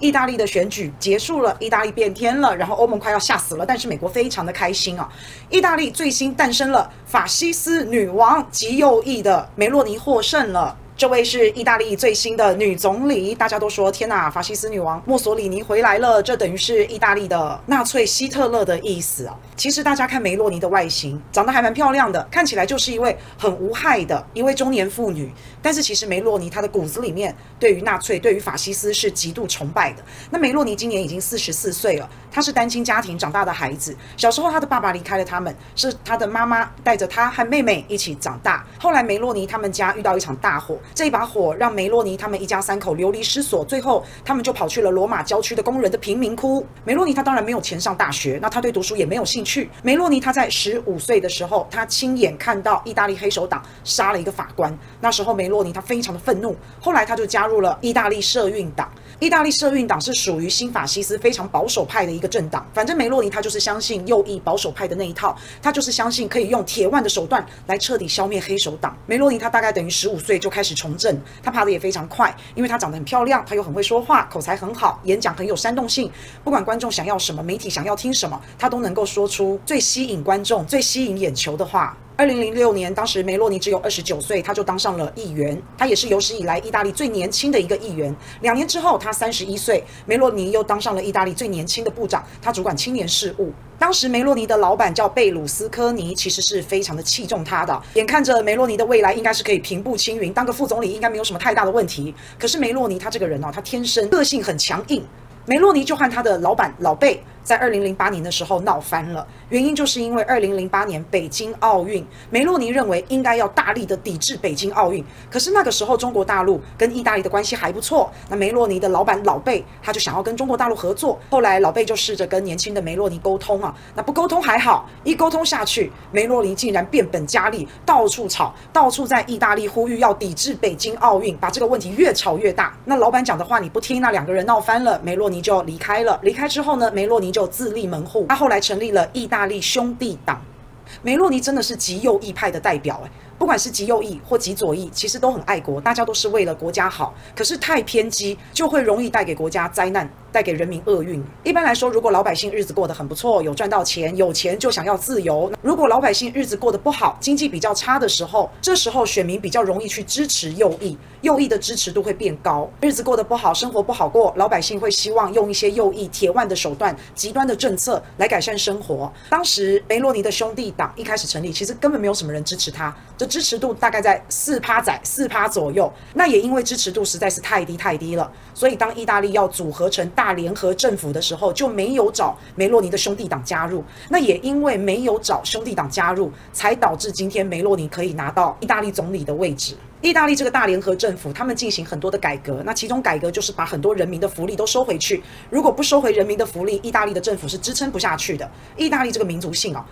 意大利的选举结束了，意大利变天了，然后欧盟快要吓死了，但是美国非常的开心啊！意大利最新诞生了法西斯女王，极右翼的梅洛尼获胜了。这位是意大利最新的女总理，大家都说天哪，法西斯女王墨索里尼回来了，这等于是意大利的纳粹希特勒的意思啊。其实大家看梅洛尼的外形，长得还蛮漂亮的，看起来就是一位很无害的一位中年妇女。但是其实梅洛尼她的骨子里面对于纳粹、对于法西斯是极度崇拜的。那梅洛尼今年已经四十四岁了，她是单亲家庭长大的孩子，小时候她的爸爸离开了他们，是她的妈妈带着她和妹妹一起长大。后来梅洛尼他们家遇到一场大火。这一把火让梅洛尼他们一家三口流离失所，最后他们就跑去了罗马郊区的工人的贫民窟。梅洛尼他当然没有钱上大学，那他对读书也没有兴趣。梅洛尼他在十五岁的时候，他亲眼看到意大利黑手党杀了一个法官，那时候梅洛尼他非常的愤怒，后来他就加入了意大利社运党。意大利社运党是属于新法西斯非常保守派的一个政党，反正梅洛尼他就是相信右翼保守派的那一套，他就是相信可以用铁腕的手段来彻底消灭黑手党。梅洛尼他大概等于十五岁就开始从政，他爬的也非常快，因为她长得很漂亮，她又很会说话，口才很好，演讲很有煽动性，不管观众想要什么，媒体想要听什么，她都能够说出最吸引观众、最吸引眼球的话。二零零六年，当时梅洛尼只有二十九岁，他就当上了议员，他也是有史以来意大利最年轻的一个议员。两年之后，他三十一岁，梅洛尼又当上了意大利最年轻的部长，他主管青年事务。当时梅洛尼的老板叫贝鲁斯科尼，其实是非常的器重他的，眼看着梅洛尼的未来应该是可以平步青云，当个副总理应该没有什么太大的问题。可是梅洛尼他这个人哦，他天生个性很强硬，梅洛尼就和他的老板老贝。在二零零八年的时候闹翻了，原因就是因为二零零八年北京奥运，梅洛尼认为应该要大力的抵制北京奥运。可是那个时候中国大陆跟意大利的关系还不错，那梅洛尼的老板老贝他就想要跟中国大陆合作。后来老贝就试着跟年轻的梅洛尼沟通啊，那不沟通还好，一沟通下去，梅洛尼竟然变本加厉，到处吵，到处在意大利呼吁要抵制北京奥运，把这个问题越吵越大。那老板讲的话你不听，那两个人闹翻了，梅洛尼就离开了。离开之后呢，梅洛尼。就自立门户，他后来成立了意大利兄弟党。梅洛尼真的是极右翼派的代表，哎。不管是极右翼或极左翼，其实都很爱国，大家都是为了国家好。可是太偏激，就会容易带给国家灾难，带给人民厄运。一般来说，如果老百姓日子过得很不错，有赚到钱，有钱就想要自由。如果老百姓日子过得不好，经济比较差的时候，这时候选民比较容易去支持右翼，右翼的支持度会变高。日子过得不好，生活不好过，老百姓会希望用一些右翼铁腕的手段、极端的政策来改善生活。当时梅洛尼的兄弟党一开始成立，其实根本没有什么人支持他。这支持度大概在四趴仔四趴左右，那也因为支持度实在是太低太低了，所以当意大利要组合成大联合政府的时候，就没有找梅洛尼的兄弟党加入。那也因为没有找兄弟党加入，才导致今天梅洛尼可以拿到意大利总理的位置。意大利这个大联合政府，他们进行很多的改革，那其中改革就是把很多人民的福利都收回去。如果不收回人民的福利，意大利的政府是支撑不下去的。意大利这个民族性啊。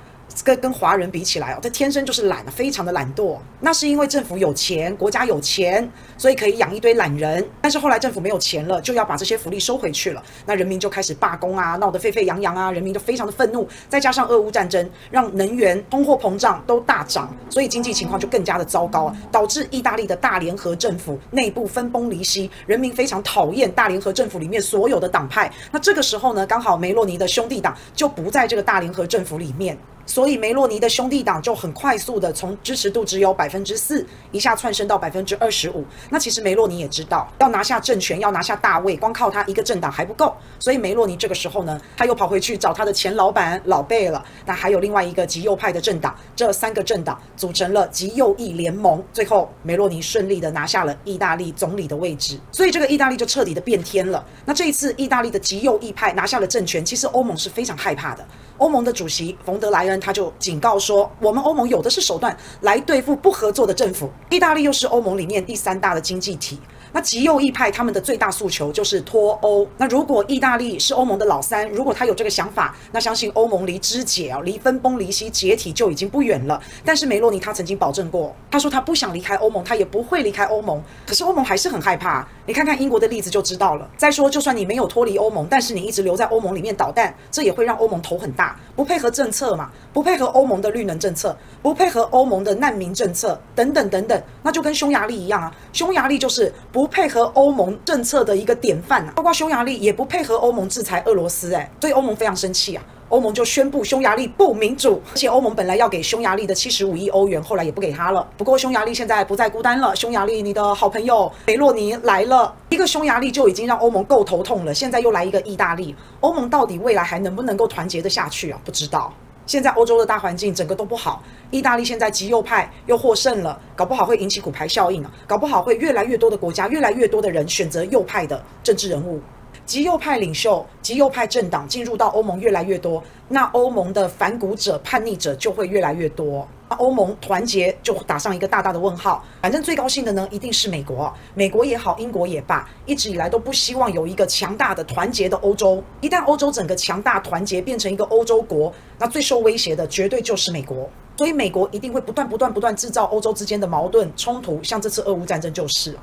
跟跟华人比起来哦，他天生就是懒，非常的懒惰。那是因为政府有钱，国家有钱，所以可以养一堆懒人。但是后来政府没有钱了，就要把这些福利收回去了。那人民就开始罢工啊，闹得沸沸扬扬啊，人民就非常的愤怒。再加上俄乌战争，让能源、通货膨胀都大涨，所以经济情况就更加的糟糕，导致意大利的大联合政府内部分崩离析，人民非常讨厌大联合政府里面所有的党派。那这个时候呢，刚好梅洛尼的兄弟党就不在这个大联合政府里面。所以梅洛尼的兄弟党就很快速的从支持度只有百分之四，一下窜升到百分之二十五。那其实梅洛尼也知道，要拿下政权，要拿下大位，光靠他一个政党还不够。所以梅洛尼这个时候呢，他又跑回去找他的前老板老贝了。那还有另外一个极右派的政党，这三个政党组成了极右翼联盟。最后梅洛尼顺利的拿下了意大利总理的位置。所以这个意大利就彻底的变天了。那这一次意大利的极右翼派拿下了政权，其实欧盟是非常害怕的。欧盟的主席冯德莱恩他就警告说：“我们欧盟有的是手段来对付不合作的政府。意大利又是欧盟里面第三大的经济体。”那极右翼派他们的最大诉求就是脱欧。那如果意大利是欧盟的老三，如果他有这个想法，那相信欧盟离肢解啊，离分崩离析、解体就已经不远了。但是梅洛尼他曾经保证过，他说他不想离开欧盟，他也不会离开欧盟。可是欧盟还是很害怕。你看看英国的例子就知道了。再说，就算你没有脱离欧盟，但是你一直留在欧盟里面捣蛋，这也会让欧盟头很大。不配合政策嘛，不配合欧盟的绿能政策，不配合欧盟的难民政策，等等等等，那就跟匈牙利一样啊。匈牙利就是。不配合欧盟政策的一个典范啊，包括匈牙利也不配合欧盟制裁俄罗斯，哎，所以欧盟非常生气啊。欧盟就宣布匈牙利不民主，而且欧盟本来要给匈牙利的七十五亿欧元，后来也不给他了。不过匈牙利现在不再孤单了，匈牙利你的好朋友梅洛尼来了，一个匈牙利就已经让欧盟够头痛了，现在又来一个意大利，欧盟到底未来还能不能够团结得下去啊？不知道。现在欧洲的大环境整个都不好，意大利现在极右派又获胜了，搞不好会引起骨牌效应啊，搞不好会越来越多的国家，越来越多的人选择右派的政治人物。极右派领袖、极右派政党进入到欧盟越来越多，那欧盟的反骨者、叛逆者就会越来越多，欧盟团结就打上一个大大的问号。反正最高兴的呢，一定是美国，美国也好，英国也罢，一直以来都不希望有一个强大的、团结的欧洲。一旦欧洲整个强大团结变成一个欧洲国，那最受威胁的绝对就是美国。所以美国一定会不断、不断、不断制造欧洲之间的矛盾冲突，像这次俄乌战争就是。